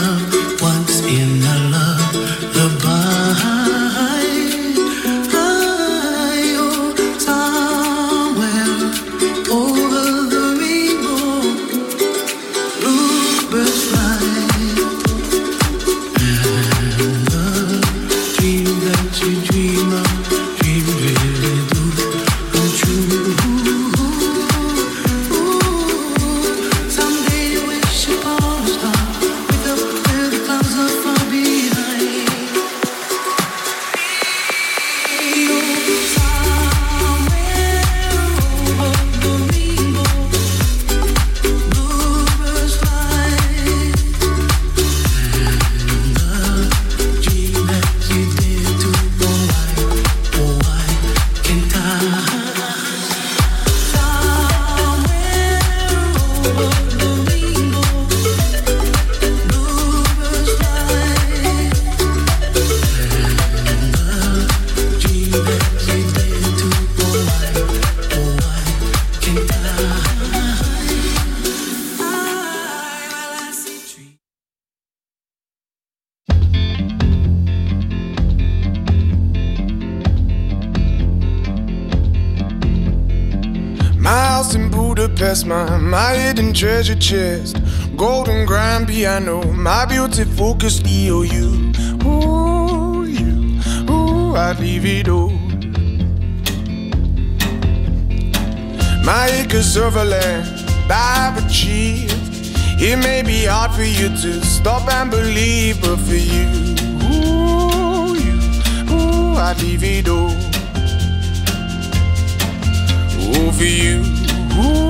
love. Treasure chest, golden grand piano, my beautiful Castillo. You, ooh, you, ooh, I'd leave it all. My acres of land I've achieved. It may be hard for you to stop and believe, but for you, ooh, you, ooh, I'd leave it all. Ooh, for you, ooh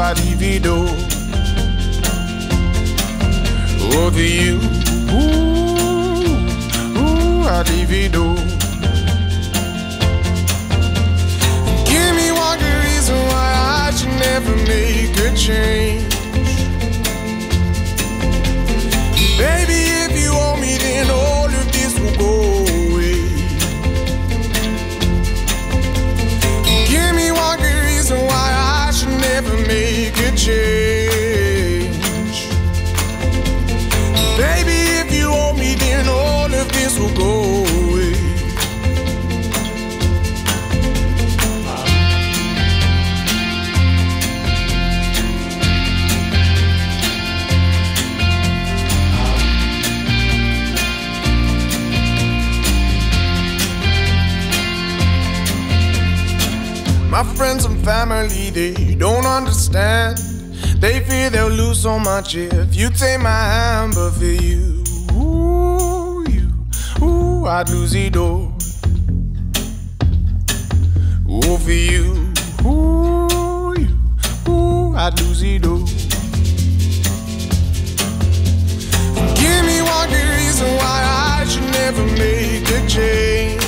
I divido over you. Ooh, ooh, I divido. Give me one good reason why I should never make a change. Baby, if you owe me, then all of this will go away. Give me one good reason why I never make a change. Baby, if you owe me, then all of this will go away. My friends and family, they don't understand they fear they'll lose so much if you take my hand, but for you, ooh, you, ooh, I'd lose it all. Ooh, for you, ooh, you, ooh, I'd lose it all. Give me one good reason why I should never make a change.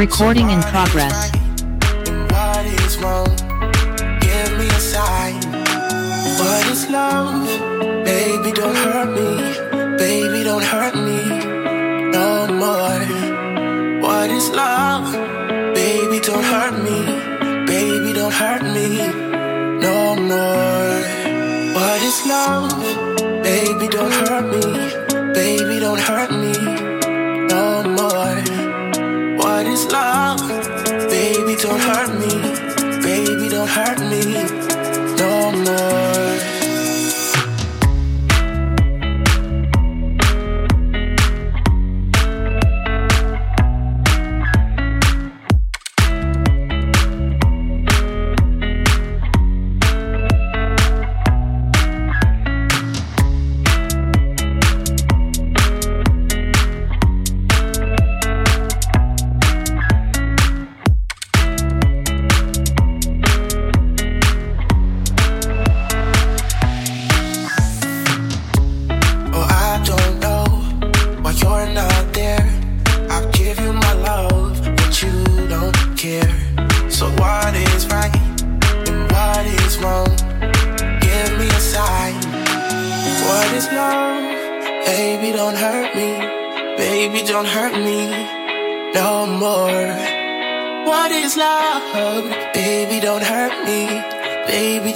Recording in progress. What is wrong? Give me a sign. What is love? Baby, don't hurt me. Baby, don't hurt me no more. What is love? Baby, don't hurt me. Baby, don't hurt me no more. What is love? Baby, don't hurt me. Baby, don't hurt me love? Baby, don't hurt me. Baby, don't hurt me no more.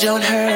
Don't hurt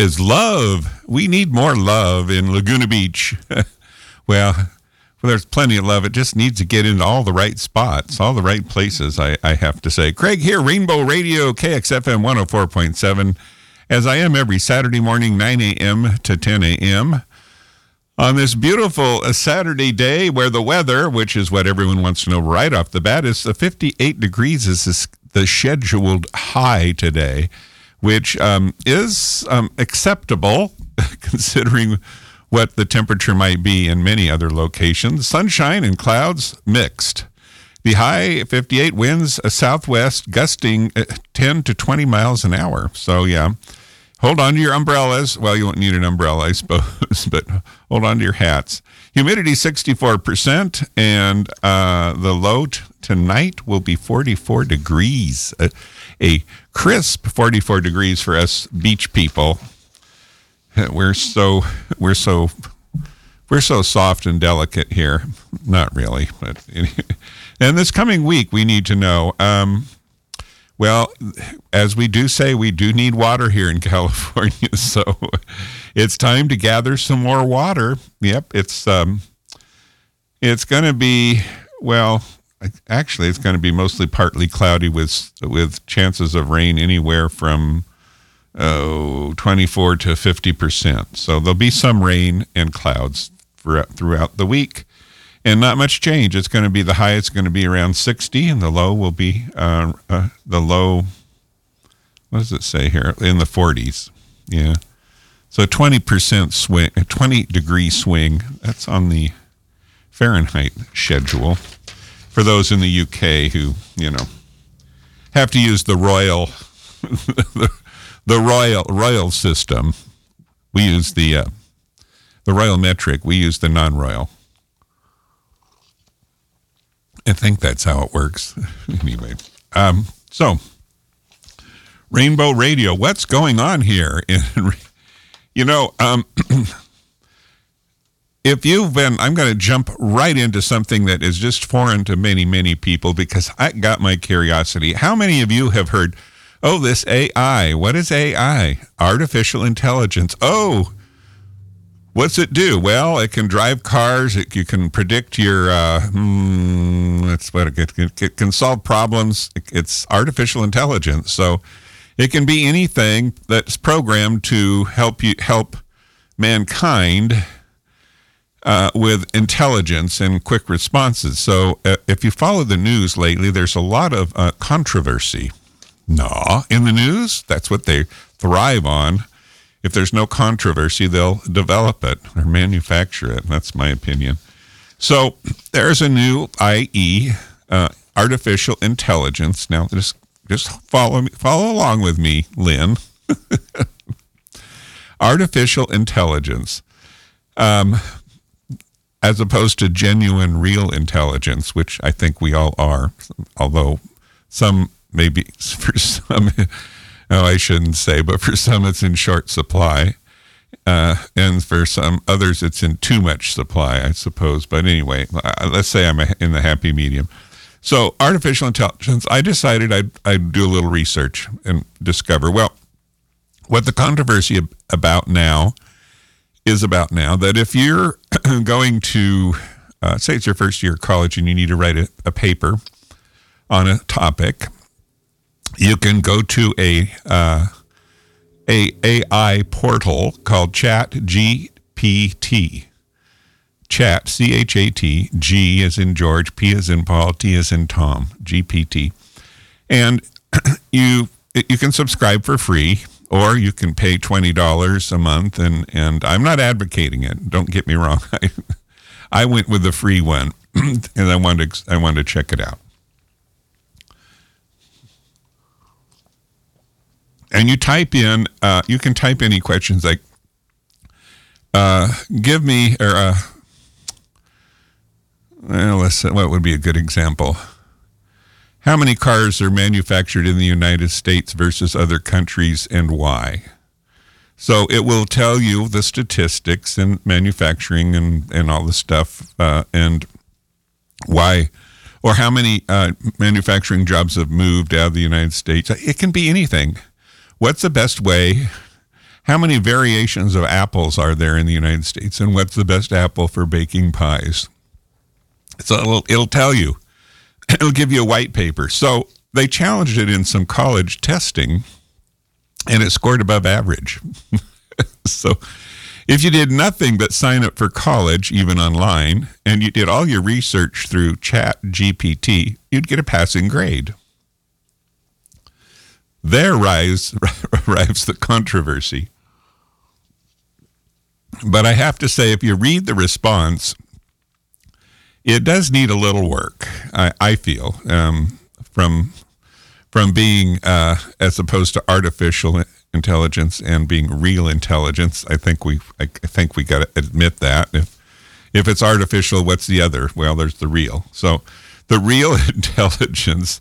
is love? We need more love in Laguna Beach. well, well, there's plenty of love. It just needs to get into all the right spots, all the right places, I, I have to say. Craig here, Rainbow Radio, KXFM 104.7, as I am every Saturday morning, 9 a.m. to 10 a.m. On this beautiful uh, Saturday day where the weather, which is what everyone wants to know right off the bat, is the 58 degrees is the scheduled high today, which um, is um, acceptable considering what the temperature might be in many other locations. Sunshine and clouds mixed. The high 58 winds a southwest gusting uh, 10 to 20 miles an hour. So, yeah, hold on to your umbrellas. Well, you won't need an umbrella, I suppose, but hold on to your hats. Humidity 64%, and uh, the low t- tonight will be 44 degrees. A, a crisp 44 degrees for us beach people. We're so we're so we're so soft and delicate here. Not really, but and this coming week we need to know. Um, well, as we do say, we do need water here in California, so it's time to gather some more water. Yep, it's um, it's going to be well. Actually, it's going to be mostly partly cloudy with with chances of rain anywhere from oh, 24 to 50 percent. So there'll be some rain and clouds throughout, the week, and not much change. It's going to be the high. It's going to be around 60, and the low will be uh, uh, the low. What does it say here? In the 40s. Yeah. So 20 percent swing, a 20 degree swing. That's on the Fahrenheit schedule. For those in the UK who you know have to use the royal the, the royal royal system, we use the uh, the royal metric. We use the non-royal. I think that's how it works. anyway, um, so Rainbow Radio, what's going on here? In, you know, um, if you've been, I'm going to jump right into something that is just foreign to many, many people because I got my curiosity. How many of you have heard, oh, this AI? What is AI? Artificial intelligence. Oh, what's it do? Well, it can drive cars. It, you can predict your, uh, hmm, that's what it, it, it can solve problems. It's artificial intelligence. So it can be anything that's programmed to help you help mankind uh, with intelligence and quick responses. So, uh, if you follow the news lately, there's a lot of uh, controversy. No, in the news, that's what they thrive on. If there's no controversy, they'll develop it or manufacture it. That's my opinion. So, there's a new IE, uh, artificial intelligence. Now, just just follow me, follow along with me, Lynn. artificial intelligence. Um, as opposed to genuine, real intelligence, which I think we all are, although some maybe for some, no, I shouldn't say, but for some it's in short supply. Uh, and for some others, it's in too much supply, I suppose. But anyway, let's say I'm in the happy medium. So, artificial intelligence, I decided I'd, I'd do a little research and discover well, what the controversy about now is about now that if you're going to, uh, say it's your first year of college and you need to write a, a paper on a topic, you can go to a uh, a AI portal called Chat GPT. Chat C H A T G is in George, P is in Paul, T is in Tom, GPT, and you you can subscribe for free or you can pay twenty dollars a month. And and I'm not advocating it. Don't get me wrong. I, I went with the free one, and I wanted to, I wanted to check it out. And you type in, uh, you can type any questions like, uh, give me or uh, well, let's what would be a good example how many cars are manufactured in the United States versus other countries and why? So it will tell you the statistics and manufacturing and, and all the stuff uh, and why or how many uh, manufacturing jobs have moved out of the United States. It can be anything. What's the best way? How many variations of apples are there in the United States? And what's the best apple for baking pies? So it'll, it'll tell you it'll give you a white paper. So they challenged it in some college testing and it scored above average. so if you did nothing but sign up for college, even online, and you did all your research through Chat GPT, you'd get a passing grade. There rise, arrives the controversy. But I have to say, if you read the response, it does need a little work. I, I feel um, from from being uh, as opposed to artificial intelligence and being real intelligence. I think we I, think we got to admit that if if it's artificial, what's the other? Well, there's the real. So the real intelligence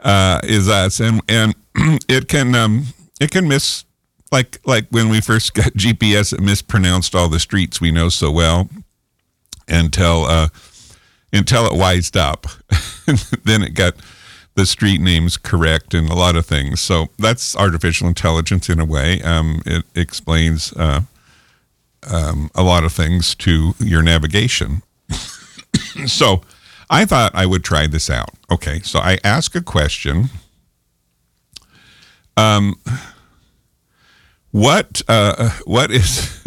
uh, is us, and and it can um, it can miss like like when we first got GPS, it mispronounced all the streets we know so well until. Uh, until it wised up. then it got the street names correct and a lot of things. So that's artificial intelligence in a way. Um, it explains uh, um, a lot of things to your navigation. so I thought I would try this out. Okay, so I ask a question. Um, what uh, what is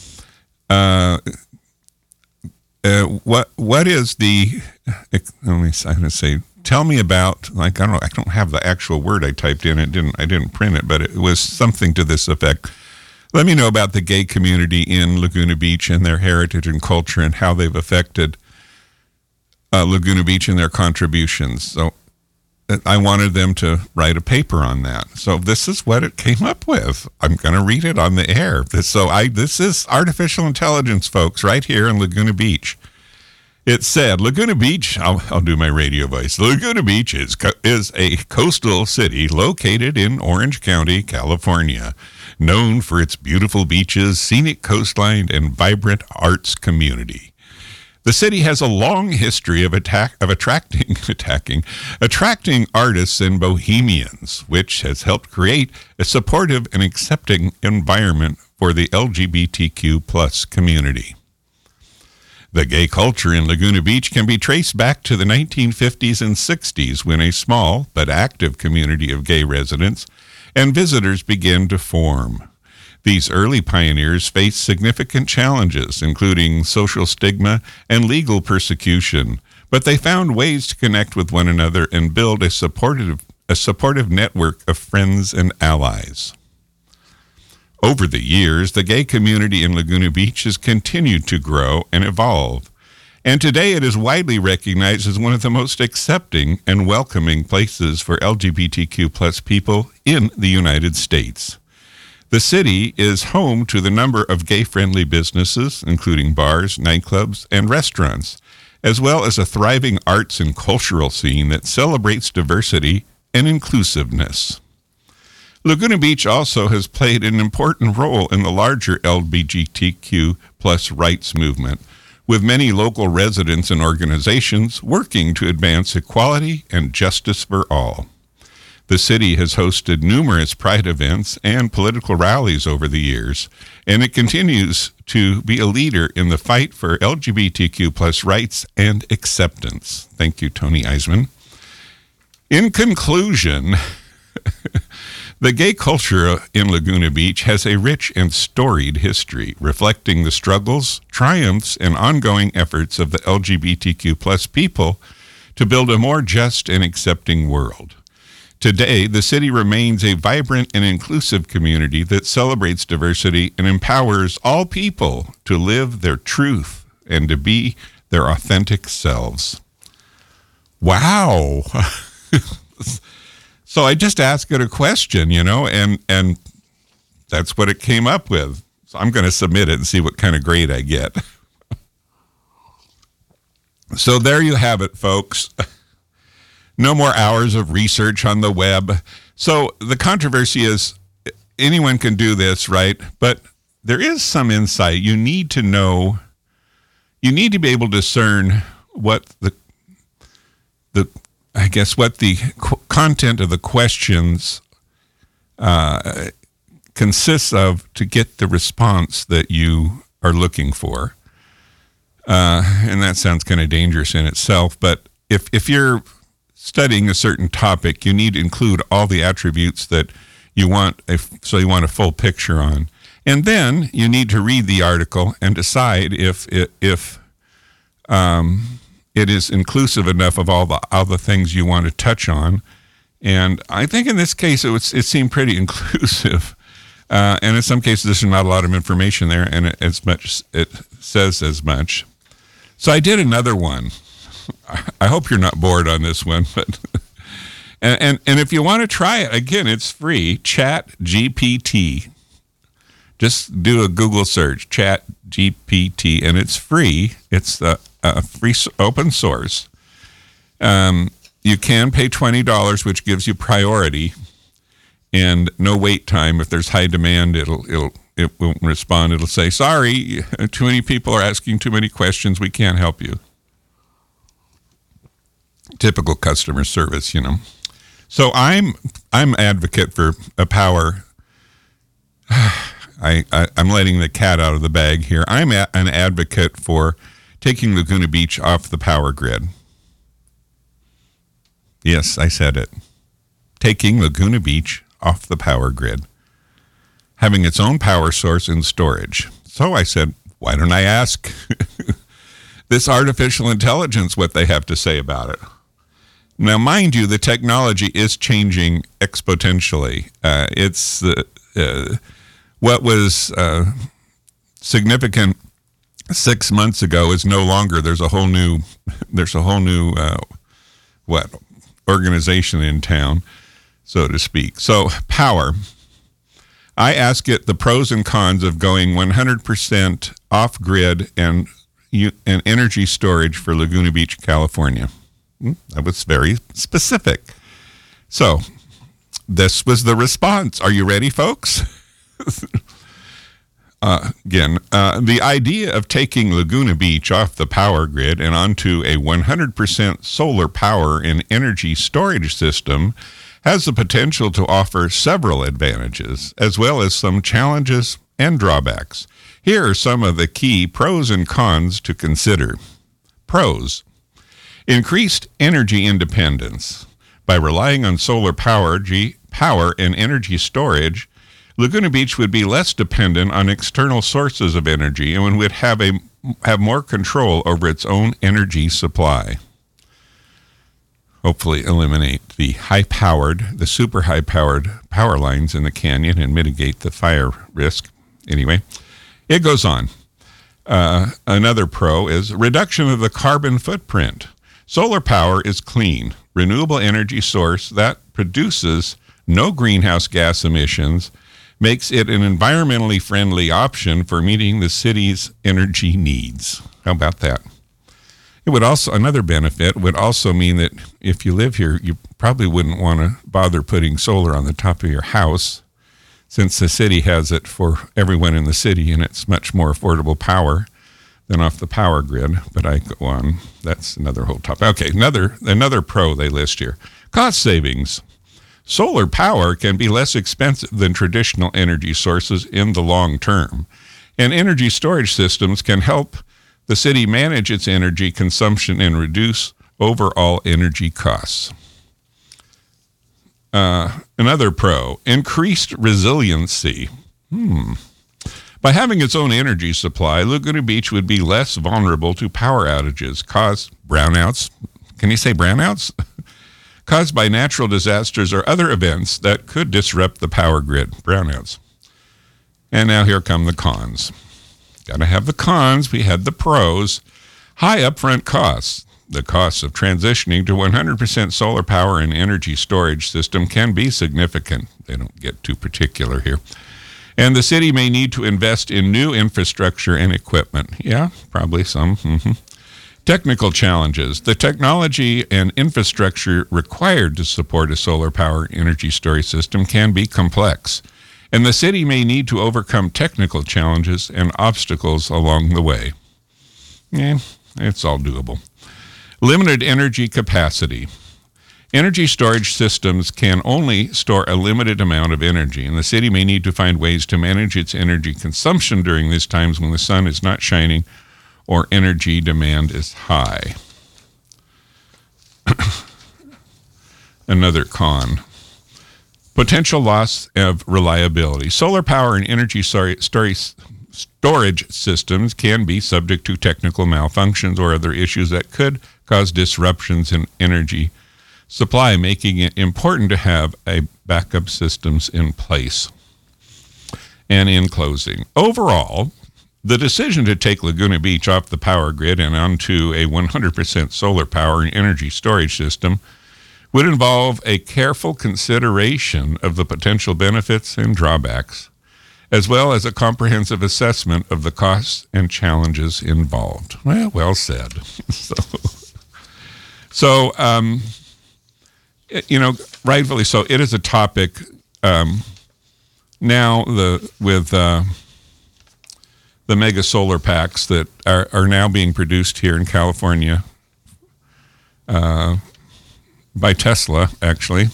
uh, uh, what what is the? Let me. I'm to say. Tell me about. Like I don't. I don't have the actual word I typed in. It didn't. I didn't print it, but it was something to this effect. Let me know about the gay community in Laguna Beach and their heritage and culture and how they've affected uh, Laguna Beach and their contributions. So I wanted them to write a paper on that. So this is what it came up with. I'm going to read it on the air. So I this is artificial intelligence, folks, right here in Laguna Beach. It said Laguna Beach. I'll, I'll do my radio voice. Laguna Beach is is a coastal city located in Orange County, California. known for its beautiful beaches, scenic coastline, and vibrant arts community. The city has a long history of attack of attracting attacking attracting artists and bohemians, which has helped create a supportive and accepting environment for the LGBTQ plus community. The gay culture in Laguna Beach can be traced back to the 1950s and 60s when a small but active community of gay residents and visitors began to form. These early pioneers faced significant challenges, including social stigma and legal persecution, but they found ways to connect with one another and build a supportive, a supportive network of friends and allies. Over the years, the gay community in Laguna Beach has continued to grow and evolve, and today it is widely recognized as one of the most accepting and welcoming places for LGBTQ plus people in the United States. The city is home to the number of gay friendly businesses, including bars, nightclubs, and restaurants, as well as a thriving arts and cultural scene that celebrates diversity and inclusiveness. Laguna Beach also has played an important role in the larger LGBTQ plus rights movement, with many local residents and organizations working to advance equality and justice for all. The city has hosted numerous pride events and political rallies over the years, and it continues to be a leader in the fight for LGBTQ plus rights and acceptance. Thank you, Tony Eisman. In conclusion, the gay culture in Laguna Beach has a rich and storied history, reflecting the struggles, triumphs, and ongoing efforts of the LGBTQ plus people to build a more just and accepting world. Today, the city remains a vibrant and inclusive community that celebrates diversity and empowers all people to live their truth and to be their authentic selves. Wow. so I just asked it a question, you know, and and that's what it came up with. So I'm going to submit it and see what kind of grade I get. so there you have it, folks. no more hours of research on the web. So the controversy is anyone can do this, right? But there is some insight. You need to know, you need to be able to discern what the, the I guess, what the content of the questions uh, consists of to get the response that you are looking for. Uh, and that sounds kind of dangerous in itself. But if, if you're studying a certain topic, you need to include all the attributes that you want, a, so you want a full picture on. And then you need to read the article and decide if if um, it is inclusive enough of all the the things you want to touch on. And I think in this case it was it seemed pretty inclusive. Uh, and in some cases there's not a lot of information there, and it, as much it says as much. So I did another one I hope you're not bored on this one, but and, and and if you want to try it again, it's free. Chat GPT. Just do a Google search, Chat GPT, and it's free. It's a, a free open source. Um, you can pay twenty dollars, which gives you priority and no wait time. If there's high demand, it'll it'll it won't respond. It'll say, "Sorry, too many people are asking too many questions. We can't help you." Typical customer service, you know. So I'm I'm advocate for a power. I, I am letting the cat out of the bag here. I'm a, an advocate for taking Laguna Beach off the power grid. Yes, I said it. Taking Laguna Beach off the power grid, having its own power source and storage. So I said, why don't I ask this artificial intelligence what they have to say about it? Now, mind you, the technology is changing exponentially. Uh, it's uh, uh, what was uh, significant six months ago is no longer. There's a whole new, there's a whole new uh, what organization in town, so to speak. So power. I ask it the pros and cons of going 100% off grid and and energy storage for Laguna Beach, California. Hmm, that was very specific. So, this was the response. Are you ready, folks? Uh, again, uh, the idea of taking Laguna Beach off the power grid and onto a 100% solar power and energy storage system has the potential to offer several advantages, as well as some challenges and drawbacks. Here are some of the key pros and cons to consider. Pros Increased energy independence. By relying on solar power, G- power and energy storage, Laguna Beach would be less dependent on external sources of energy and would have a have more control over its own energy supply. Hopefully eliminate the high powered, the super high powered power lines in the canyon and mitigate the fire risk. Anyway, it goes on. Uh, another pro is reduction of the carbon footprint. Solar power is clean, renewable energy source that produces no greenhouse gas emissions makes it an environmentally friendly option for meeting the city's energy needs. How about that? It would also another benefit would also mean that if you live here, you probably wouldn't want to bother putting solar on the top of your house since the city has it for everyone in the city and it's much more affordable power than off the power grid. But I go on. That's another whole topic. Okay, another another pro they list here. Cost savings. Solar power can be less expensive than traditional energy sources in the long term, and energy storage systems can help the city manage its energy consumption and reduce overall energy costs. Uh, another pro increased resiliency. Hmm. By having its own energy supply, Laguna Beach would be less vulnerable to power outages, cause brownouts. Can you say brownouts? caused by natural disasters or other events that could disrupt the power grid, brownouts. And now here come the cons. Got to have the cons. We had the pros. High upfront costs. The costs of transitioning to 100% solar power and energy storage system can be significant. They don't get too particular here. And the city may need to invest in new infrastructure and equipment. Yeah, probably some. Mm-hmm. Technical challenges. The technology and infrastructure required to support a solar power energy storage system can be complex, and the city may need to overcome technical challenges and obstacles along the way. Yeah, it's all doable. Limited energy capacity. Energy storage systems can only store a limited amount of energy, and the city may need to find ways to manage its energy consumption during these times when the sun is not shining or energy demand is high. Another con. Potential loss of reliability. Solar power and energy storage systems can be subject to technical malfunctions or other issues that could cause disruptions in energy supply, making it important to have a backup systems in place. And in closing, overall, the decision to take Laguna Beach off the power grid and onto a 100% solar power and energy storage system would involve a careful consideration of the potential benefits and drawbacks, as well as a comprehensive assessment of the costs and challenges involved. Well, well said. so, so um, you know, rightfully so. It is a topic um, now. The with uh, the mega solar packs that are, are now being produced here in California uh, by Tesla, actually,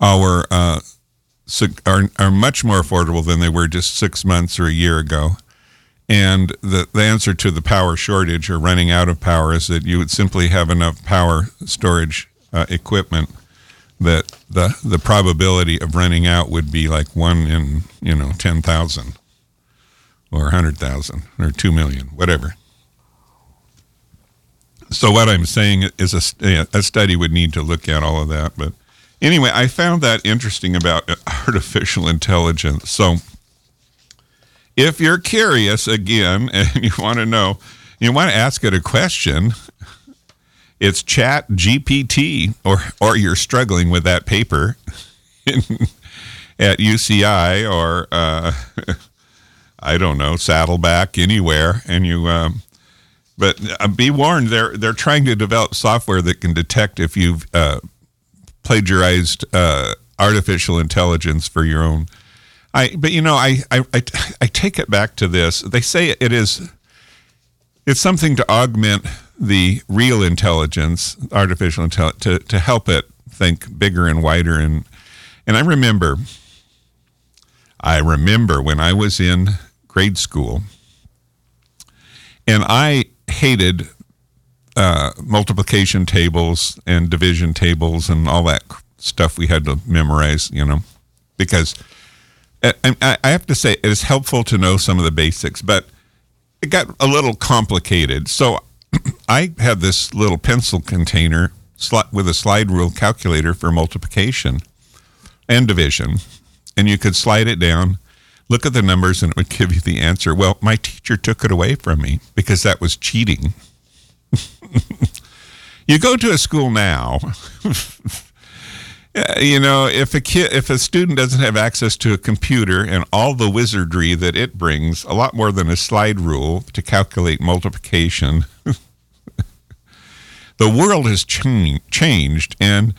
are, uh, are, are much more affordable than they were just six months or a year ago. And the, the answer to the power shortage or running out of power is that you would simply have enough power storage uh, equipment that the the probability of running out would be like one in you know ten thousand or 100,000 or 2 million, whatever. So what I'm saying is a, a study would need to look at all of that. But anyway, I found that interesting about artificial intelligence. So if you're curious again and you want to know, you want to ask it a question, it's chat GPT or, or you're struggling with that paper at UCI or uh, I don't know, Saddleback, anywhere, and you. Um, but uh, be warned, they're they're trying to develop software that can detect if you've uh, plagiarized uh, artificial intelligence for your own I but you know I, I I I take it back to this. They say it is it's something to augment the real intelligence, artificial intelligence, to to help it think bigger and wider and and I remember I remember when I was in grade school and I hated uh, multiplication tables and division tables and all that stuff we had to memorize, you know, because I, I have to say it is helpful to know some of the basics, but it got a little complicated. So I had this little pencil container with a slide rule calculator for multiplication and division, and you could slide it down, look at the numbers, and it would give you the answer. Well, my teacher took it away from me because that was cheating. you go to a school now. you know, if a kid, if a student doesn't have access to a computer and all the wizardry that it brings, a lot more than a slide rule to calculate multiplication, the world has ch- changed, and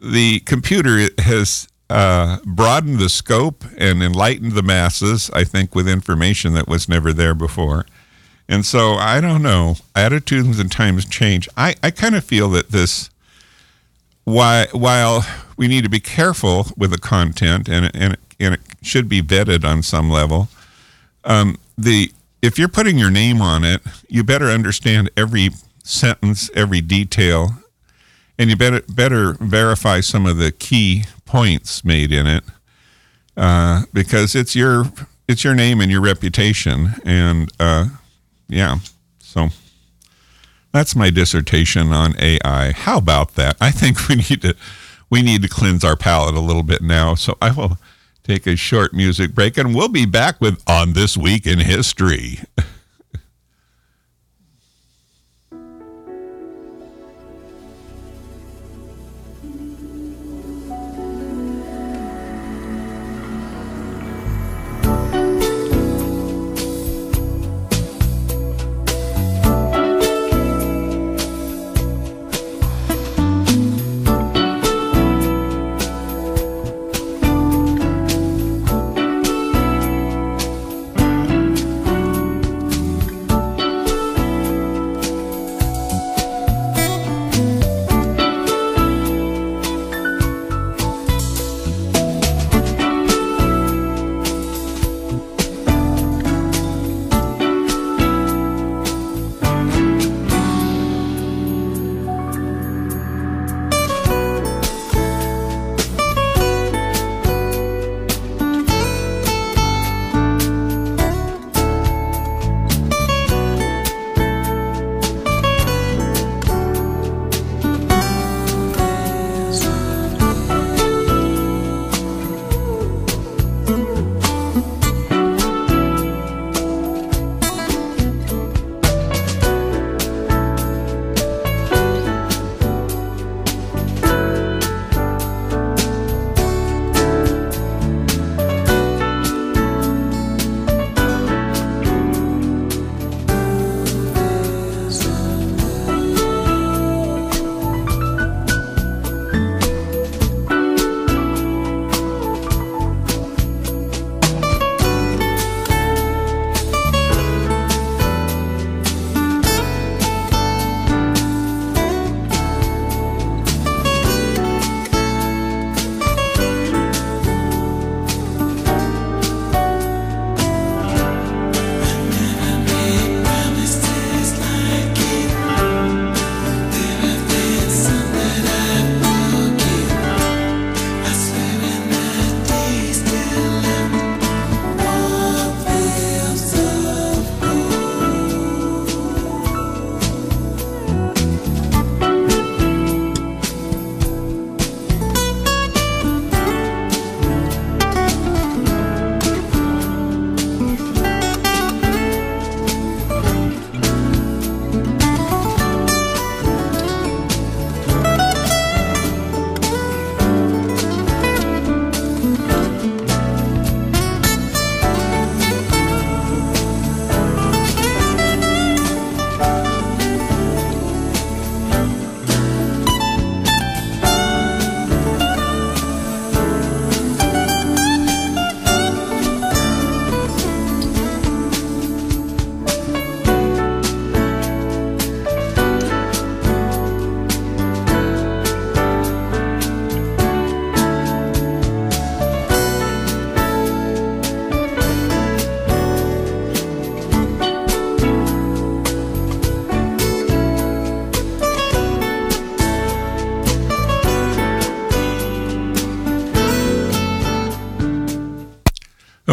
the computer has uh, broadened the scope and enlightened the masses. I think with information that was never there before. And so I don't know. Attitudes and times change. I, I kind of feel that this why, while we need to be careful with the content and, and, and it should be vetted on some level, um, the if you're putting your name on it, you better understand every sentence, every detail, and you better better verify some of the key points made in it uh, because it's your it's your name and your reputation, and uh, yeah, so that's my dissertation on AI. How about that? I think we need to we need to cleanse our palate a little bit now. So I will take a short music break and we'll be back with on this week in history.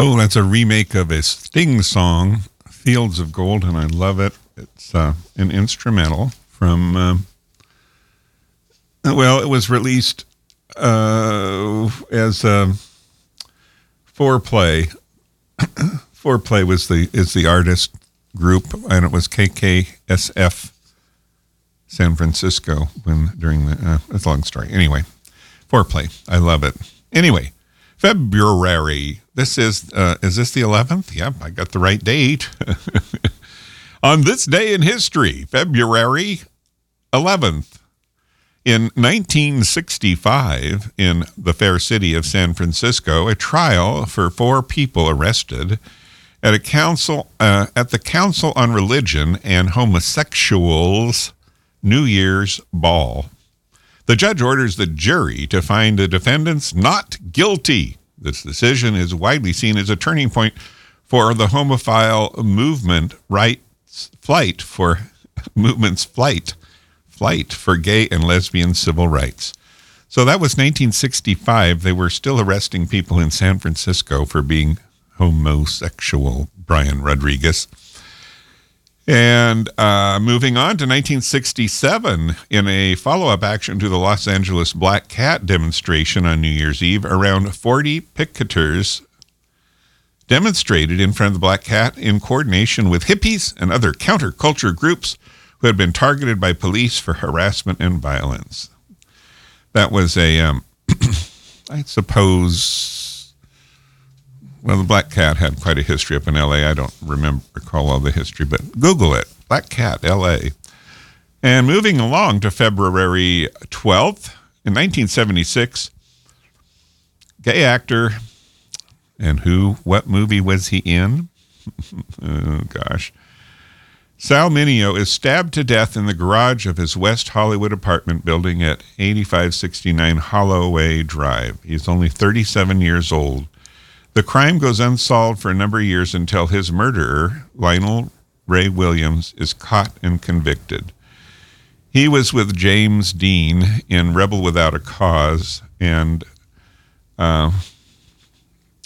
Oh, that's a remake of a Sting song, Fields of Gold, and I love it. It's uh, an instrumental from, uh, well, it was released uh, as a Fourplay. Fourplay was the is the artist group, and it was KKSF San Francisco when during the. Uh, it's a long story. Anyway, Fourplay. I love it. Anyway, February. This is uh, is this the eleventh? Yep, I got the right date. On this day in history, February eleventh. In 1965, in the fair city of San Francisco, a trial for four people arrested at a council uh, at the Council on Religion and Homosexuals New Year's ball. The judge orders the jury to find the defendants not guilty. This decision is widely seen as a turning point for the homophile movement rights flight for movement's flight flight for gay and lesbian civil rights. So that was 1965. They were still arresting people in San Francisco for being homosexual. Brian Rodriguez. And uh, moving on to 1967, in a follow up action to the Los Angeles Black Cat demonstration on New Year's Eve, around 40 picketers demonstrated in front of the Black Cat in coordination with hippies and other counterculture groups who had been targeted by police for harassment and violence. That was a, um, I suppose, well, the Black Cat had quite a history up in LA. I don't remember recall all the history, but Google it. Black Cat, LA. And moving along to February 12th, in 1976, gay actor, and who, what movie was he in? oh, gosh. Sal Mineo is stabbed to death in the garage of his West Hollywood apartment building at 8569 Holloway Drive. He's only 37 years old. The crime goes unsolved for a number of years until his murderer, Lionel Ray Williams, is caught and convicted. He was with James Dean in Rebel Without a Cause, and uh,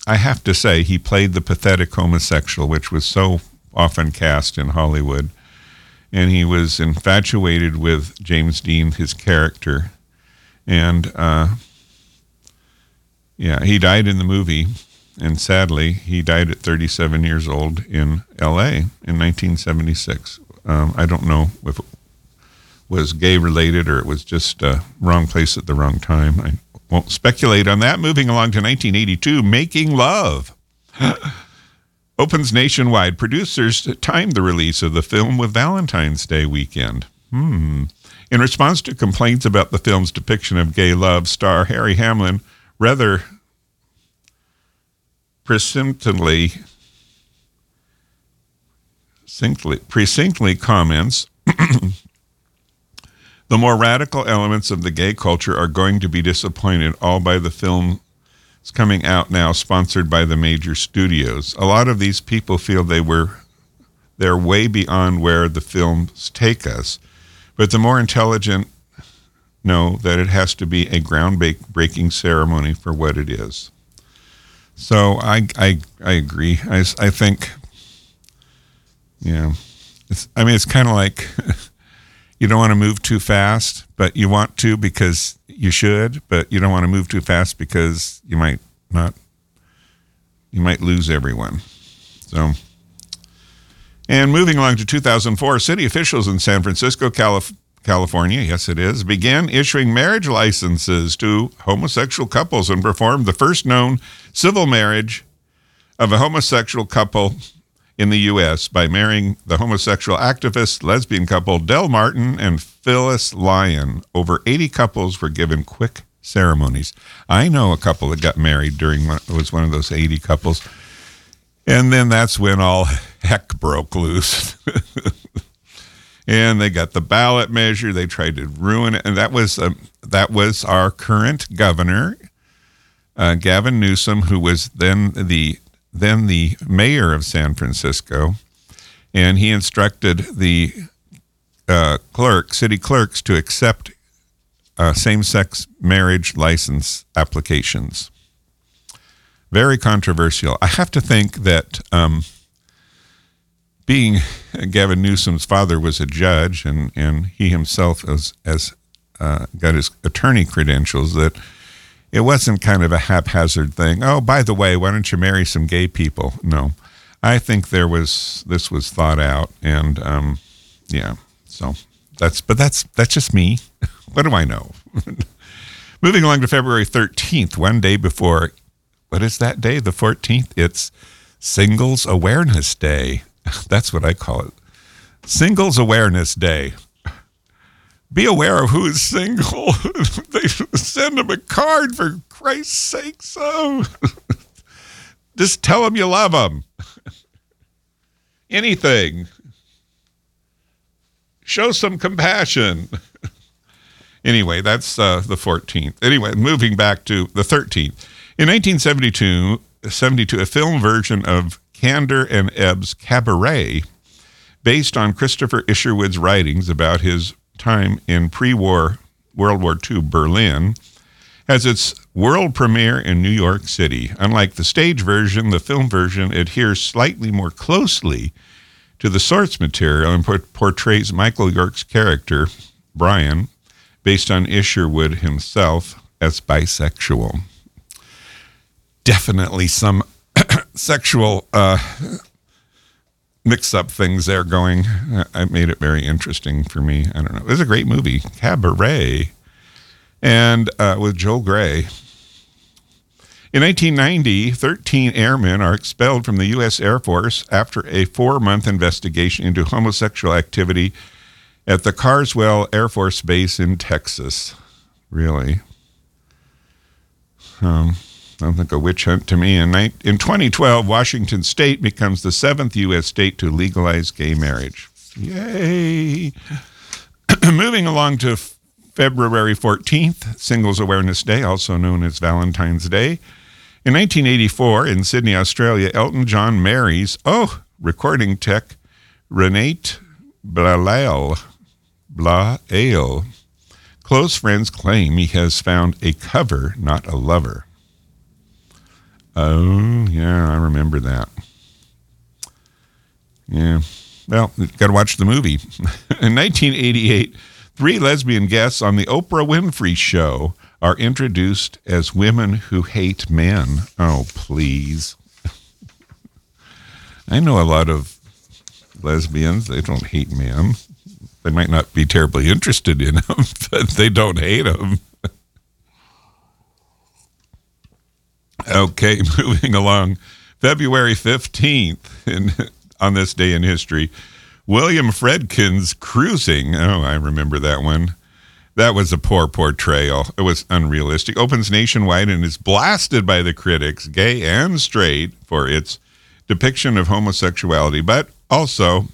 I have to say, he played the pathetic homosexual, which was so often cast in Hollywood. And he was infatuated with James Dean, his character. And uh, yeah, he died in the movie. And sadly, he died at 37 years old in LA in 1976. Um, I don't know if it was gay related or it was just uh, wrong place at the wrong time. I won't speculate on that. Moving along to 1982, Making Love. opens nationwide. Producers timed the release of the film with Valentine's Day weekend. Hmm. In response to complaints about the film's depiction of gay love, star Harry Hamlin rather presumptively precinctly comments the more radical elements of the gay culture are going to be disappointed all by the film coming out now, sponsored by the major studios. A lot of these people feel they were they're way beyond where the films take us, but the more intelligent know that it has to be a groundbreaking ceremony for what it is. So I I I agree. I I think yeah. It's, I mean, it's kind of like you don't want to move too fast, but you want to because you should, but you don't want to move too fast because you might not, you might lose everyone. So, and moving along to 2004, city officials in San Francisco, Calif- California, yes, it is, began issuing marriage licenses to homosexual couples and performed the first known civil marriage of a homosexual couple in the U.S. by marrying the homosexual activist lesbian couple Del Martin and Phyllis Lyon. Over 80 couples were given quick ceremonies. I know a couple that got married during one, was one of those 80 couples. And then that's when all heck broke loose. and they got the ballot measure. They tried to ruin it, and that was uh, that was our current governor, uh, Gavin Newsom, who was then the then the mayor of San Francisco, and he instructed the uh, clerk, city clerks, to accept uh, same-sex marriage license applications. Very controversial. I have to think that um, being Gavin Newsom's father was a judge, and, and he himself as as uh, got his attorney credentials, that it wasn't kind of a haphazard thing. Oh, by the way, why don't you marry some gay people? No, I think there was this was thought out, and um, yeah, so that's but that's that's just me. what do I know? Moving along to February thirteenth, one day before. What is that day? The fourteenth. It's Singles Awareness Day. That's what I call it. Singles Awareness Day. Be aware of who is single. they send them a card for Christ's sake. So just tell them you love them. Anything. Show some compassion. anyway, that's uh, the 14th. Anyway, moving back to the 13th. In 1972, 72, a film version of Kander and Ebb's Cabaret, based on Christopher Isherwood's writings about his time in pre war World War II Berlin, has its world premiere in New York City. Unlike the stage version, the film version adheres slightly more closely to the source material and portrays Michael York's character, Brian, based on Isherwood himself, as bisexual. Definitely some sexual uh, mix up things there going. I made it very interesting for me. I don't know. It was a great movie, Cabaret, and uh, with Joel Grey. In 1990, 13 airmen are expelled from the U.S. Air Force after a four month investigation into homosexual activity at the Carswell Air Force Base in Texas. Really? Um, Sounds like a witch hunt to me. In, in 2012, Washington State becomes the seventh U.S. state to legalize gay marriage. Yay! Moving along to February 14th, Singles Awareness Day, also known as Valentine's Day. In 1984, in Sydney, Australia, Elton John marries, oh, recording tech, Renate Blauel. Bla Close friends claim he has found a cover, not a lover. Oh, yeah, I remember that. Yeah. Well, got to watch the movie. In 1988, three lesbian guests on the Oprah Winfrey Show are introduced as women who hate men. Oh, please. I know a lot of lesbians, they don't hate men. They might not be terribly interested in them, but they don't hate them. Okay, moving along. February 15th, in, on this day in history, William Friedkin's Cruising. Oh, I remember that one. That was a poor portrayal. It was unrealistic. Opens nationwide and is blasted by the critics, gay and straight, for its depiction of homosexuality, but also,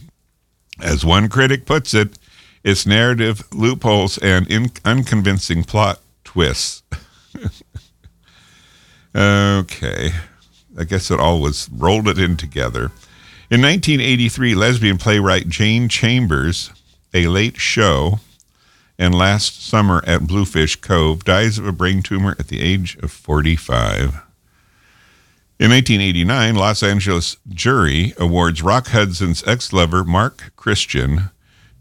as one critic puts it, its narrative loopholes and in- unconvincing plot twists. Okay. I guess it all was rolled it in together. In 1983, lesbian playwright Jane Chambers, a late show, and last summer at Bluefish Cove, dies of a brain tumor at the age of 45. In 1989, Los Angeles jury awards Rock Hudson's ex lover, Marc Christian,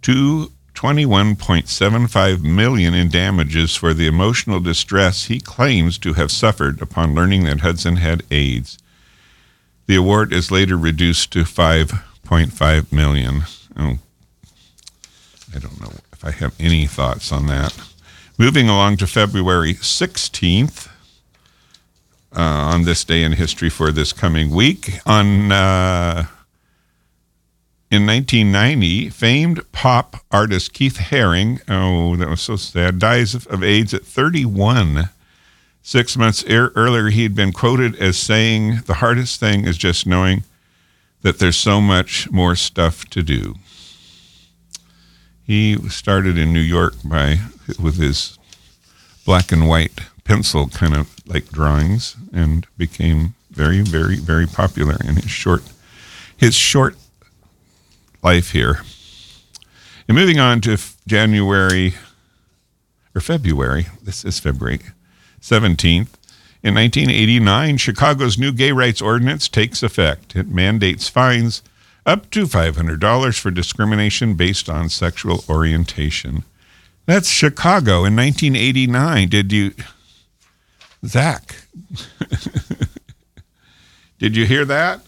two 21.75 million in damages for the emotional distress he claims to have suffered upon learning that Hudson had AIDS. The award is later reduced to 5.5 million. Oh, I don't know if I have any thoughts on that. Moving along to February 16th, uh, on this day in history for this coming week, on uh, in 1990, famed pop artist Keith Haring, oh, that was so sad, dies of AIDS at 31. Six months er- earlier, he had been quoted as saying, The hardest thing is just knowing that there's so much more stuff to do. He started in New York by with his black and white pencil kind of like drawings and became very, very, very popular in his short his short life here. And moving on to January or February, this is February 17th. In 1989, Chicago's new gay rights ordinance takes effect. It mandates fines up to $500 for discrimination based on sexual orientation. That's Chicago in 1989. Did you, Zach? did you hear that?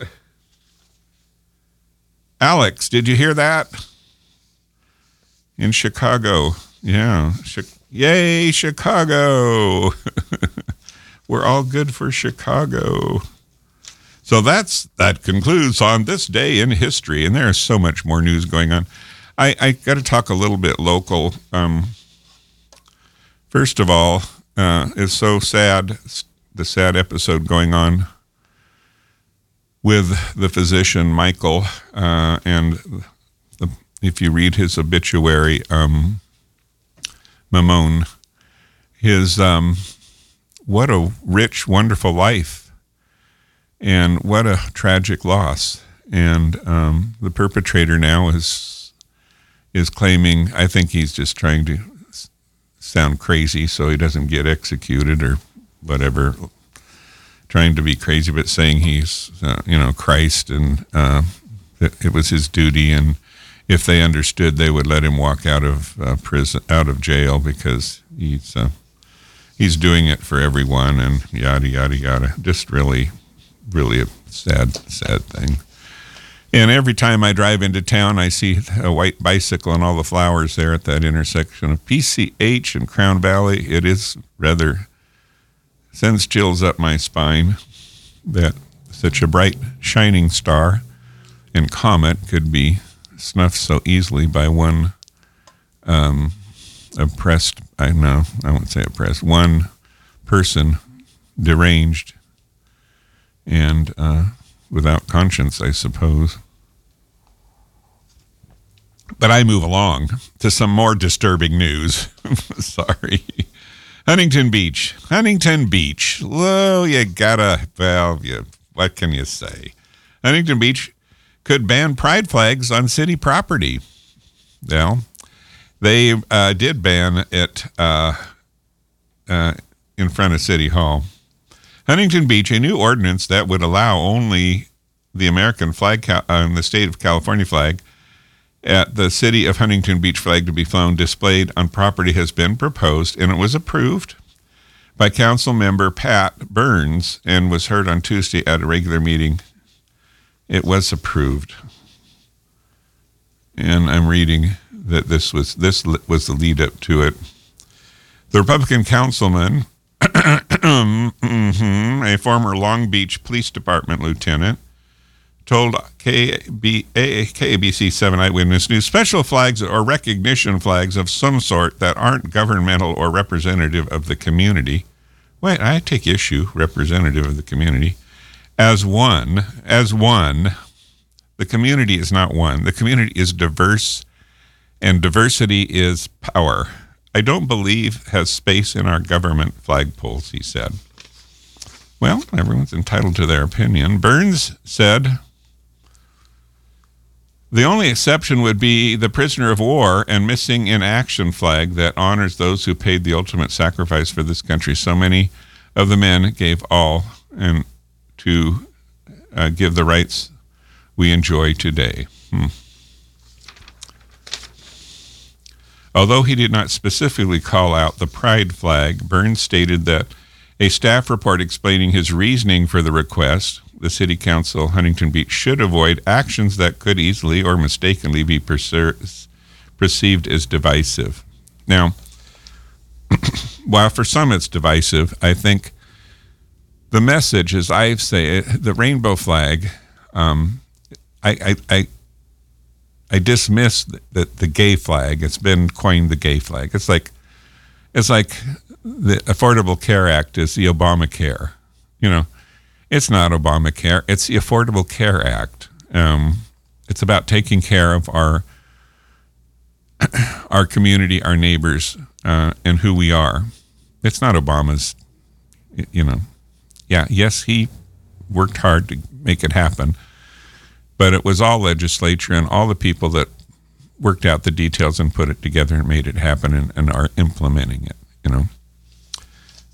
Alex, did you hear that? In Chicago. Yeah. Chi- Yay, Chicago. We're all good for Chicago. So that's that concludes on this day in history, and there's so much more news going on. I, I got to talk a little bit local. Um, first of all, uh, it's so sad the sad episode going on with the physician Michael, uh, and the, if you read his obituary, um, his um, what a rich, wonderful life, and what a tragic loss. And um, the perpetrator now is is claiming. I think he's just trying to sound crazy so he doesn't get executed or whatever. Trying to be crazy, but saying he's uh, you know Christ and uh, it, it was his duty and if they understood, they would let him walk out of uh, prison, out of jail, because he's uh, he's doing it for everyone, and yada yada yada. Just really, really a sad, sad thing. And every time I drive into town, I see a white bicycle and all the flowers there at that intersection of PCH and Crown Valley. It is rather sends chills up my spine that such a bright, shining star and comet could be snuffed so easily by one um, oppressed, I know, I won't say oppressed, one person deranged and uh, without conscience, I suppose. But I move along to some more disturbing news. Sorry. Huntington Beach. Huntington Beach. Well, you gotta, well, you, what can you say? Huntington Beach could ban pride flags on city property. Well, they uh, did ban it uh, uh, in front of City Hall. Huntington Beach, a new ordinance that would allow only the American flag, uh, the state of California flag, at the city of Huntington Beach flag to be flown displayed on property has been proposed, and it was approved by Council Member Pat Burns and was heard on Tuesday at a regular meeting it was approved. And I'm reading that this was this was the lead up to it. The Republican councilman, mhm, a former Long Beach Police Department lieutenant, told KB, KABC 7 Eyewitness News special flags or recognition flags of some sort that aren't governmental or representative of the community. Wait, I take issue, representative of the community as one, as one, the community is not one. The community is diverse, and diversity is power. I don't believe has space in our government flagpoles, he said. Well, everyone's entitled to their opinion. Burns said the only exception would be the prisoner of war and missing in action flag that honors those who paid the ultimate sacrifice for this country. So many of the men gave all, and to uh, give the rights we enjoy today. Hmm. Although he did not specifically call out the pride flag, Burns stated that a staff report explaining his reasoning for the request, the City Council Huntington Beach should avoid actions that could easily or mistakenly be perser- perceived as divisive. Now, while for some it's divisive, I think the message, as I say, the rainbow flag, um, I, I, I, I dismiss the, the, the, gay flag. It's been coined the gay flag. It's like, it's like the Affordable Care Act is the Obamacare. You know, it's not Obamacare. It's the Affordable Care Act. Um, it's about taking care of our our community, our neighbors, uh, and who we are. It's not Obama's, you know, yeah, yes, he worked hard to make it happen, but it was all legislature and all the people that worked out the details and put it together and made it happen and, and are implementing it. You know,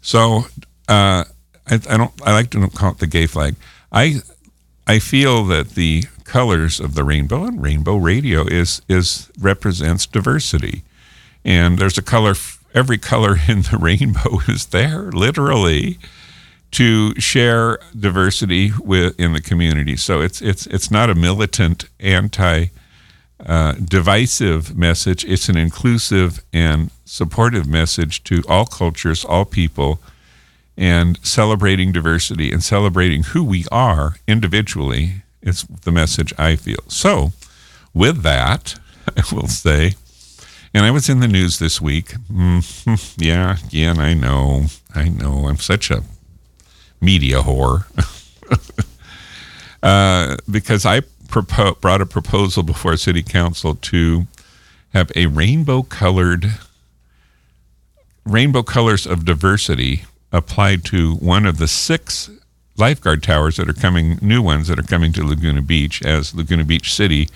so uh, I, I don't. I like to call it the gay flag. I I feel that the colors of the rainbow and rainbow radio is is represents diversity, and there's a color. Every color in the rainbow is there, literally, to share diversity with in the community. So it's it's it's not a militant anti. Uh, divisive message. It's an inclusive and supportive message to all cultures, all people, and celebrating diversity and celebrating who we are individually is the message I feel. So, with that, I will say, and I was in the news this week. Mm, yeah, yeah, I know, I know, I'm such a media whore. uh, because I propo- brought a proposal before City Council to have a rainbow colored, rainbow colors of diversity applied to one of the six lifeguard towers that are coming, new ones that are coming to Laguna Beach, as Laguna Beach City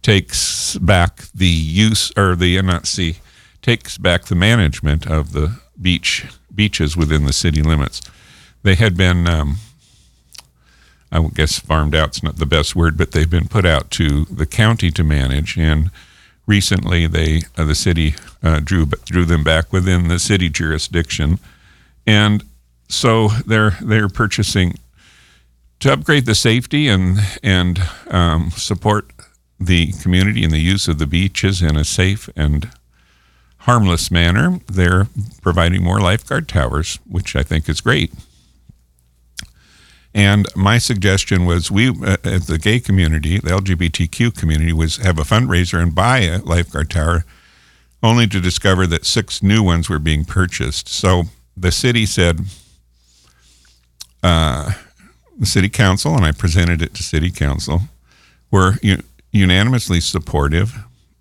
takes back the use or the NRC takes back the management of the beach beaches within the city limits. They had been, um, I guess, farmed out's not the best word, but they've been put out to the county to manage. And recently, they uh, the city uh, drew drew them back within the city jurisdiction and so they're they're purchasing to upgrade the safety and and um, support the community and the use of the beaches in a safe and harmless manner. They're providing more lifeguard towers, which I think is great. And my suggestion was we, uh, the gay community, the LGBTQ community, was have a fundraiser and buy a lifeguard tower, only to discover that six new ones were being purchased. So the city said, uh, the city council, and I presented it to city council, were u- unanimously supportive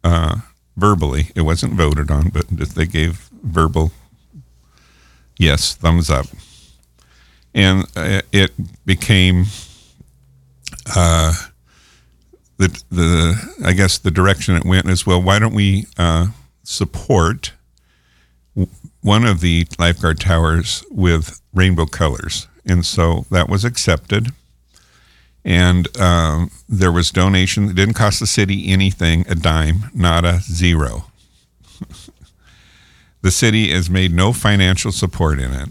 uh, verbally. It wasn't voted on, but they gave verbal yes, thumbs up. And uh, it became uh, the, the, I guess the direction it went is well, why don't we uh, support one of the lifeguard towers with rainbow colors. And so that was accepted. And um, there was donation. It didn't cost the city anything, a dime, not a zero. the city has made no financial support in it.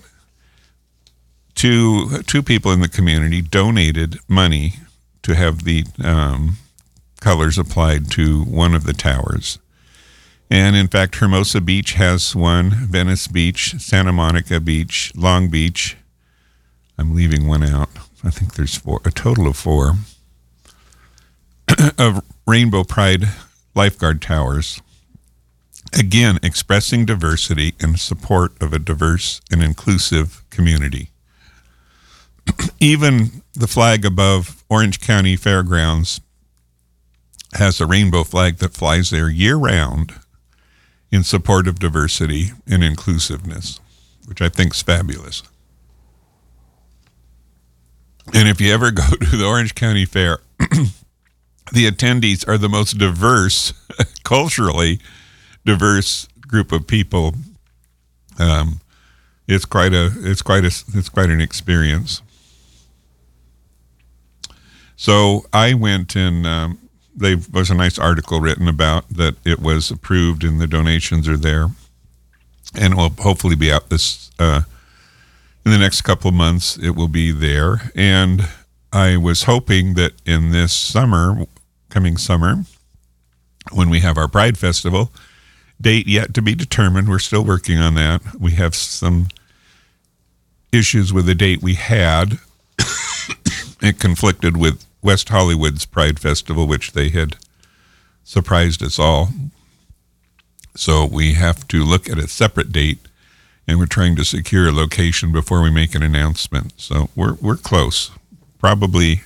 Two, two people in the community donated money to have the um, colors applied to one of the towers. And in fact, Hermosa Beach has one, Venice Beach, Santa Monica Beach, Long Beach. I'm leaving one out. I think there's four, a total of four of Rainbow Pride lifeguard towers. Again, expressing diversity in support of a diverse and inclusive community. Even the flag above Orange County Fairgrounds has a rainbow flag that flies there year round in support of diversity and inclusiveness, which I think is fabulous. And if you ever go to the Orange County Fair, the attendees are the most diverse, culturally diverse group of people. Um, it's quite a it's quite a it's quite an experience. So I went and um, there was a nice article written about that it was approved and the donations are there, and will hopefully be out this uh, in the next couple of months. It will be there, and I was hoping that in this summer, coming summer, when we have our Pride Festival, date yet to be determined. We're still working on that. We have some issues with the date we had. it conflicted with West Hollywood's Pride Festival, which they had surprised us all. So we have to look at a separate date, and we're trying to secure a location before we make an announcement. So we're we're close. Probably,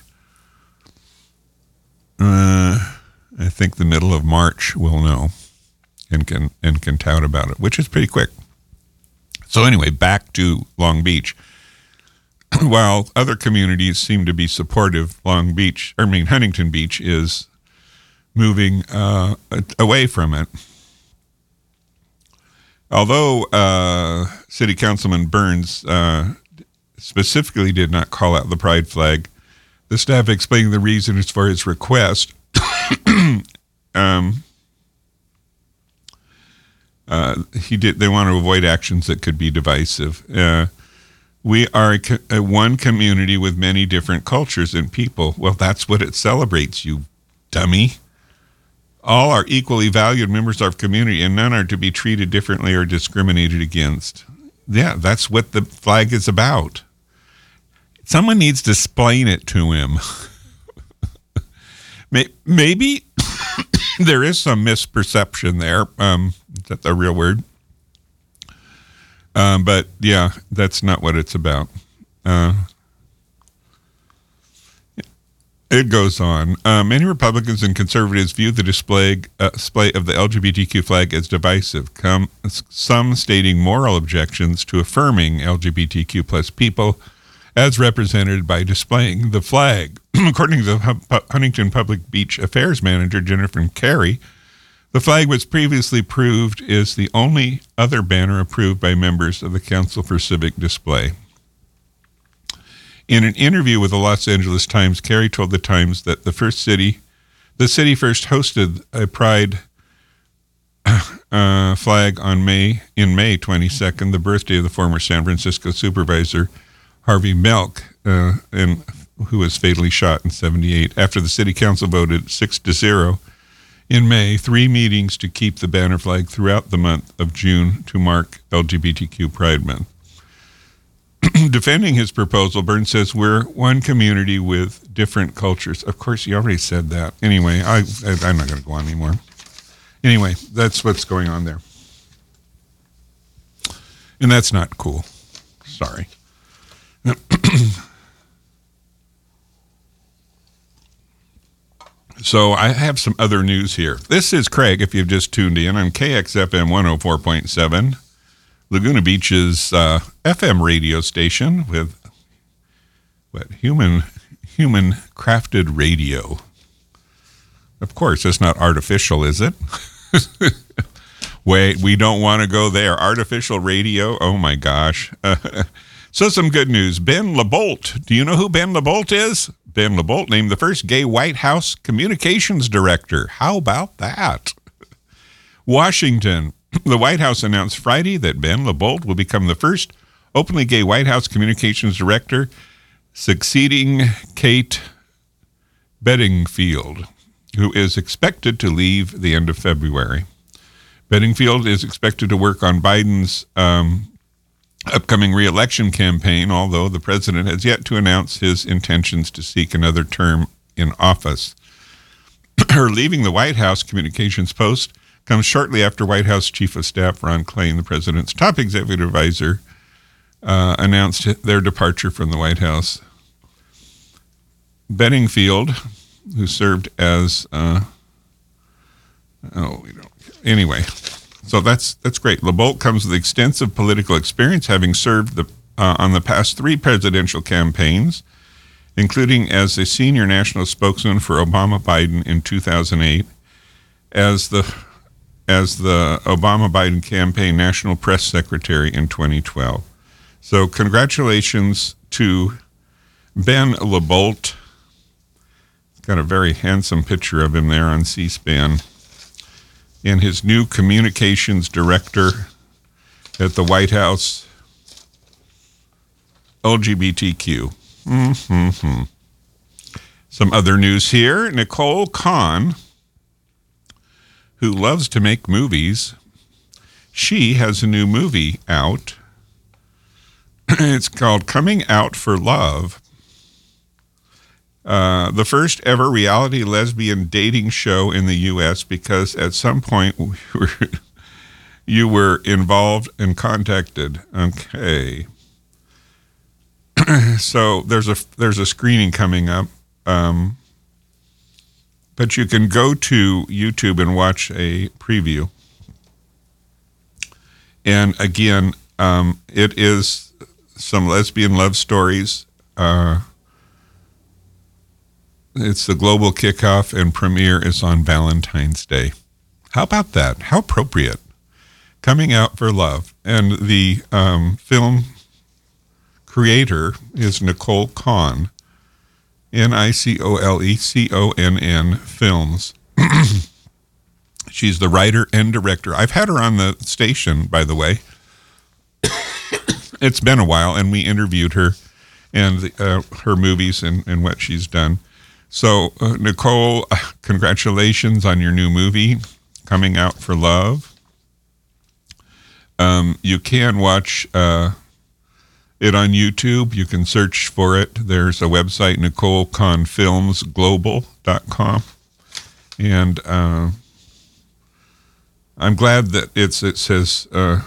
uh, I think the middle of March we'll know, and can and can tout about it, which is pretty quick. So anyway, back to Long Beach. while other communities seem to be supportive, Long Beach, I mean, Huntington Beach is moving uh, away from it. Although uh, City Councilman Burns uh, specifically did not call out the pride flag. The staff explained the reasons for his request. um, uh, he did. They want to avoid actions that could be divisive. We are a, a one community with many different cultures and people. Well, that's what it celebrates, you dummy. All are equally valued members of community, and none are to be treated differently or discriminated against. Yeah, that's what the flag is about. Someone needs to explain it to him. Maybe there is some misperception there. Um, is that the real word? Um, but yeah, that's not what it's about. Uh, it goes on. Uh, many Republicans and conservatives view the display uh, display of the LGBTQ flag as divisive. Come, some stating moral objections to affirming LGBTQ plus people as represented by displaying the flag. According to the Huntington Public Beach Affairs manager Jennifer Carey, the flag was previously approved is the only other banner approved by members of the Council for Civic Display. In an interview with the Los Angeles Times, Carey told the Times that the first city, the city first hosted a pride uh, flag on May in May 22nd, the birthday of the former San Francisco supervisor Harvey Milk, uh, and who was fatally shot in 78. After the city council voted six to zero in May, three meetings to keep the banner flag throughout the month of June to mark LGBTQ Pride Month. Defending his proposal, Burns says we're one community with different cultures. Of course, you already said that. Anyway, I, I I'm not going to go on anymore. Anyway, that's what's going on there, and that's not cool. Sorry. So I have some other news here. This is Craig, if you've just tuned in on KXFM 104.7, Laguna Beach's uh, FM radio station with what human human crafted radio. Of course, it's not artificial, is it? Wait, we don't want to go there. Artificial radio? Oh my gosh. so some good news. Ben LaBolt. Do you know who Ben LaBolt is? Ben LaBolt named the first gay White House communications director. How about that? Washington. The White House announced Friday that Ben LaBolt will become the first openly gay White House communications director, succeeding Kate Bedingfield, who is expected to leave the end of February. Bedingfield is expected to work on Biden's um, upcoming reelection campaign, although the president has yet to announce his intentions to seek another term in office. Her leaving the White House communications post comes shortly after White House Chief of Staff Ron Klain, the president's top executive advisor, uh, announced their departure from the White House. Bedingfield, who served as uh, oh we don't anyway so that's that's great. LaBolt comes with extensive political experience, having served the, uh, on the past three presidential campaigns, including as a senior national spokesman for Obama Biden in 2008, as the as the Obama Biden campaign national press secretary in 2012. So congratulations to Ben LaBolt. Got a very handsome picture of him there on C-SPAN and his new communications director at the White House, LGBTQ. Mm-hmm. Some other news here Nicole Conn, who loves to make movies, she has a new movie out. it's called Coming Out for Love. Uh, the first ever reality lesbian dating show in the U.S. because at some point we were, you were involved and contacted. Okay. so there's a there's a screening coming up, um, but you can go to YouTube and watch a preview. And again, um, it is some lesbian love stories. Uh, it's the global kickoff and premiere is on Valentine's Day. How about that? How appropriate. Coming out for love. And the um, film creator is Nicole Conn, N I C O L E C O N N Films. She's the writer and director. I've had her on the station, by the way. it's been a while, and we interviewed her and uh, her movies and, and what she's done. So, uh, Nicole, congratulations on your new movie coming out for love. Um, you can watch uh, it on YouTube. You can search for it. There's a website, NicoleConnFilmsGlobal.com. And uh, I'm glad that it's it says uh,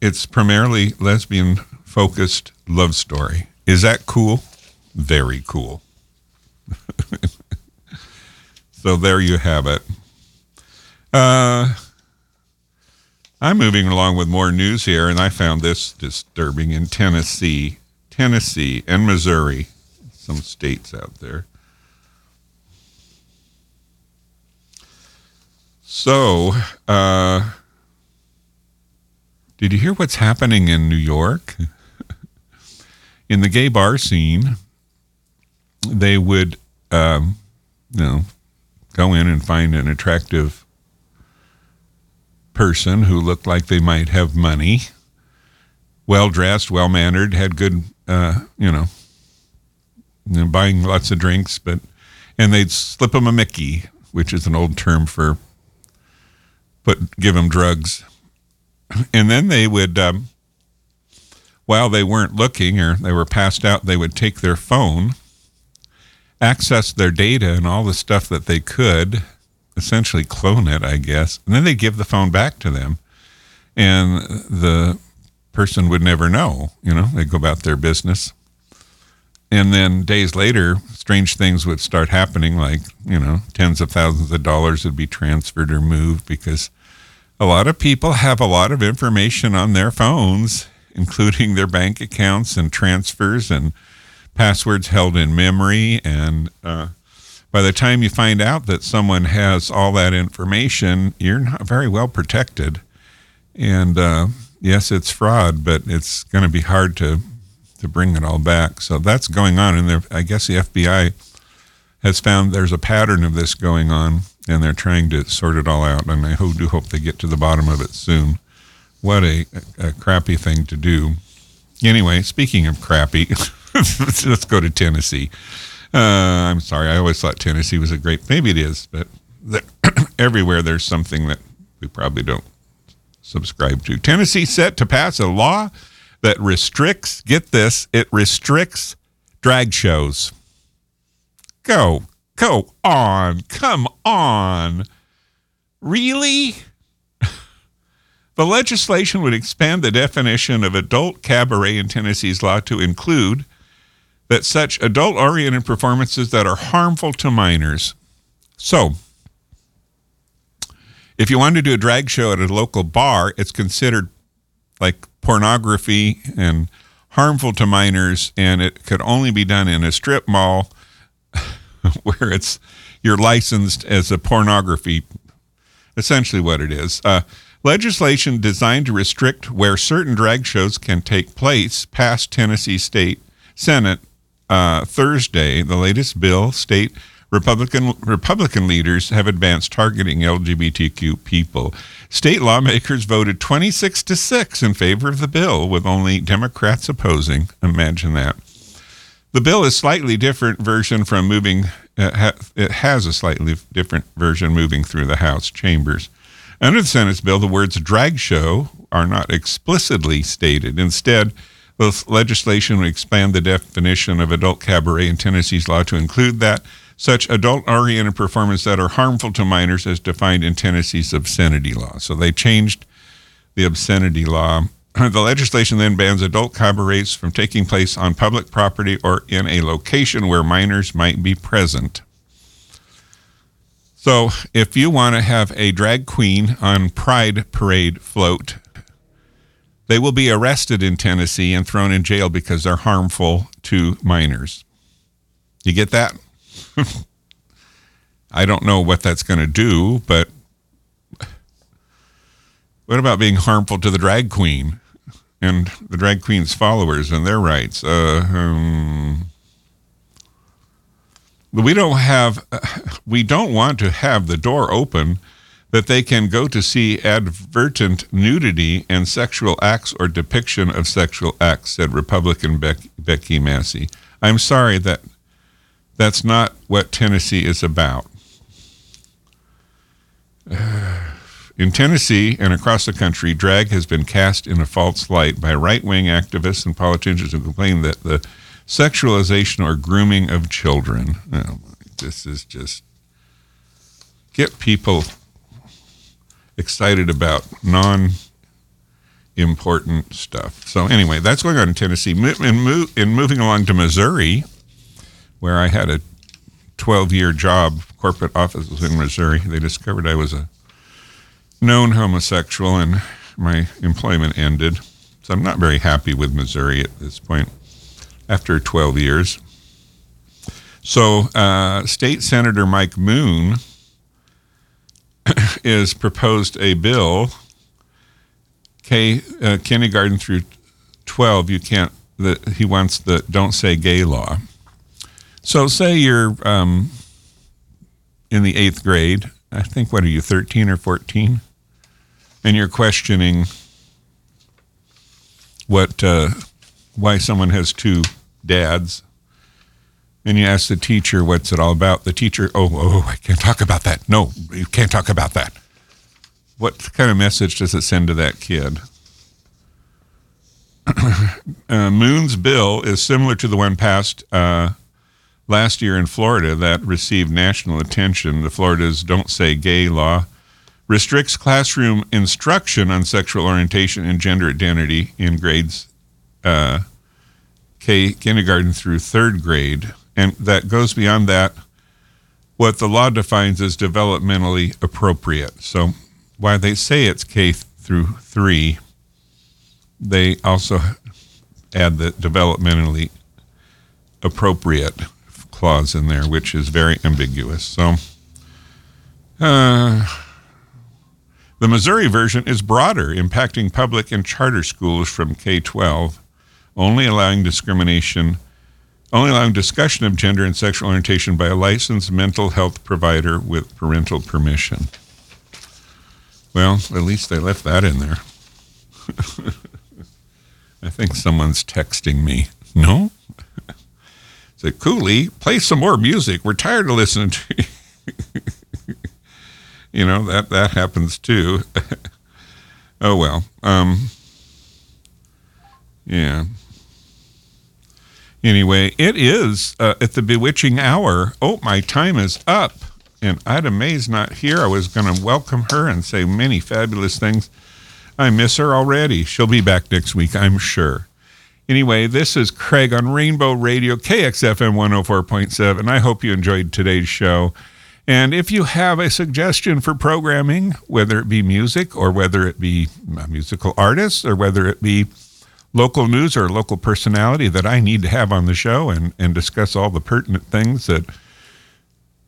it's primarily lesbian focused love story. Is that cool? Very cool. so there you have it. Uh, I'm moving along with more news here, and I found this disturbing in Tennessee, Tennessee, and Missouri, some states out there. So, uh, did you hear what's happening in New York? in the gay bar scene, they would, um, you know, go in and find an attractive person who looked like they might have money, well dressed, well mannered, had good, uh, you know, buying lots of drinks, but and they'd slip them a Mickey, which is an old term for put give them drugs, and then they would, um, while they weren't looking or they were passed out, they would take their phone, access their data and all the stuff that they could essentially clone it, I guess. And then they give the phone back to them. And the person would never know, you know, they go about their business. And then days later, strange things would start happening, like, you know, tens of thousands of dollars would be transferred or moved because a lot of people have a lot of information on their phones, including their bank accounts and transfers and passwords held in memory. And uh, by the time you find out that someone has all that information, you're not very well protected. And uh, yes, it's fraud, but it's going to be hard to to bring it all back. So that's going on, and I guess the FBI has found there's a pattern of this going on, and they're trying to sort it all out. And I do hope they get to the bottom of it soon. What a, a crappy thing to do. Anyway, speaking of crappy, let's go to Tennessee. Uh, I'm sorry. I always thought Tennessee was a great. Maybe it is, but the, everywhere there's something that we probably don't subscribe to. Tennessee set to pass a law that restricts. Get this. It restricts drag shows. Go, go on. Come on. Really? The legislation would expand the definition of adult cabaret in Tennessee's law to include that such adult oriented performances that are harmful to minors. So, if you want to do a drag show at a local bar, it's considered like pornography and harmful to minors, and it could only be done in a strip mall where it's you're licensed as a pornography. Essentially, what it is. Uh, legislation designed to restrict where certain drag shows can take place passed Tennessee State Senate uh, Thursday, the latest bill state Republican Republican leaders have advanced targeting LGBTQ people. State lawmakers voted 26 to 6 in favor of the bill with only Democrats opposing. Imagine that. The bill is slightly different version from moving uh, it has a slightly different version moving through the House chambers. Under the Senate's bill, the words drag show are not explicitly stated. Instead, the legislation would expand the definition of adult cabaret in Tennessee's law to include that such adult oriented performances that are harmful to minors as defined in Tennessee's obscenity law. So they changed the obscenity law. The legislation then bans adult cabarets from taking place on public property or in a location where minors might be present. So, if you want to have a drag queen on Pride Parade float, they will be arrested in Tennessee and thrown in jail because they're harmful to minors. You get that? I don't know what that's going to do, but what about being harmful to the drag queen? and the drag queen's followers and their rights. Uh, um, we don't have, we don't want to have the door open that they can go to see advertent nudity and sexual acts or depiction of sexual acts, said Republican Beck, Becky Massey. I'm sorry that that's not what Tennessee is about. In Tennessee and across the country, drag has been cast in a false light by right wing activists and politicians who complain that the sexualization or grooming of children. Oh, this is just get people excited about non important stuff. So, anyway, that's going on in Tennessee. In, in moving along to Missouri, where I had a 12 year job, corporate offices in Missouri, they discovered I was a known homosexual and my employment ended. So, I'm not very happy with Missouri at this point after 12 years. So, uh, State Senator Mike Moon is proposed a bill, K uh, kindergarten through 12. You can't. He wants the don't say gay law. So, say you're um, in the eighth grade. I think what are you, 13 or 14, and you're questioning what uh, why someone has two dads and you ask the teacher what's it all about? The teacher oh oh i can't talk about that. No you can't talk about that. What kind of message does it send to that kid? Uh, moon's bill is similar to the one passed uh, last year in florida that received national attention. The florida's don't say gay law restricts classroom instruction on sexual orientation and gender identity in grades uh, K kindergarten through third grade, and that goes beyond that. What the law defines as developmentally appropriate. So, while they say it's K through three, they also add the developmentally appropriate clause in there, which is very ambiguous. So, uh, the Missouri version is broader, impacting public and charter schools from K 12 only allowing discrimination, only allowing discussion of gender and sexual orientation by a licensed mental health provider with parental permission. Well, at least they left that in there. I think someone's texting me. No? Say, Cooley, play some more music. We're tired of listening to you. you know, that, that happens too. oh, well. Um, yeah. Anyway, it is uh, at the bewitching hour. Oh, my time is up. And Ida May's not here. I was going to welcome her and say many fabulous things. I miss her already. She'll be back next week, I'm sure. Anyway, this is Craig on Rainbow Radio, KXFM 104.7. I hope you enjoyed today's show. And if you have a suggestion for programming, whether it be music or whether it be musical artists or whether it be local news or local personality that I need to have on the show and, and discuss all the pertinent things that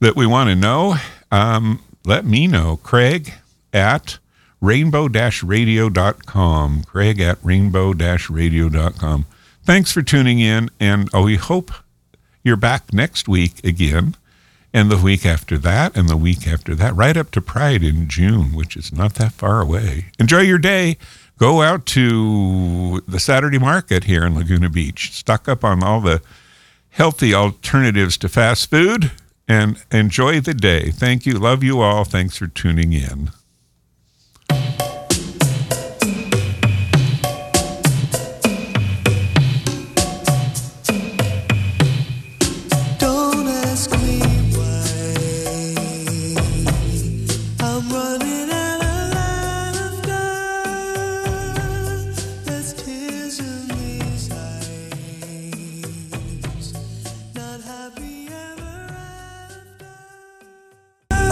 that we want to know, um, let me know. Craig at rainbow-radio.com. Craig at rainbow-radio.com. Thanks for tuning in, and oh, we hope you're back next week again, and the week after that, and the week after that, right up to Pride in June, which is not that far away. Enjoy your day go out to the Saturday market here in Laguna Beach, stock up on all the healthy alternatives to fast food, and enjoy the day. Thank you. Love you all. Thanks for tuning in.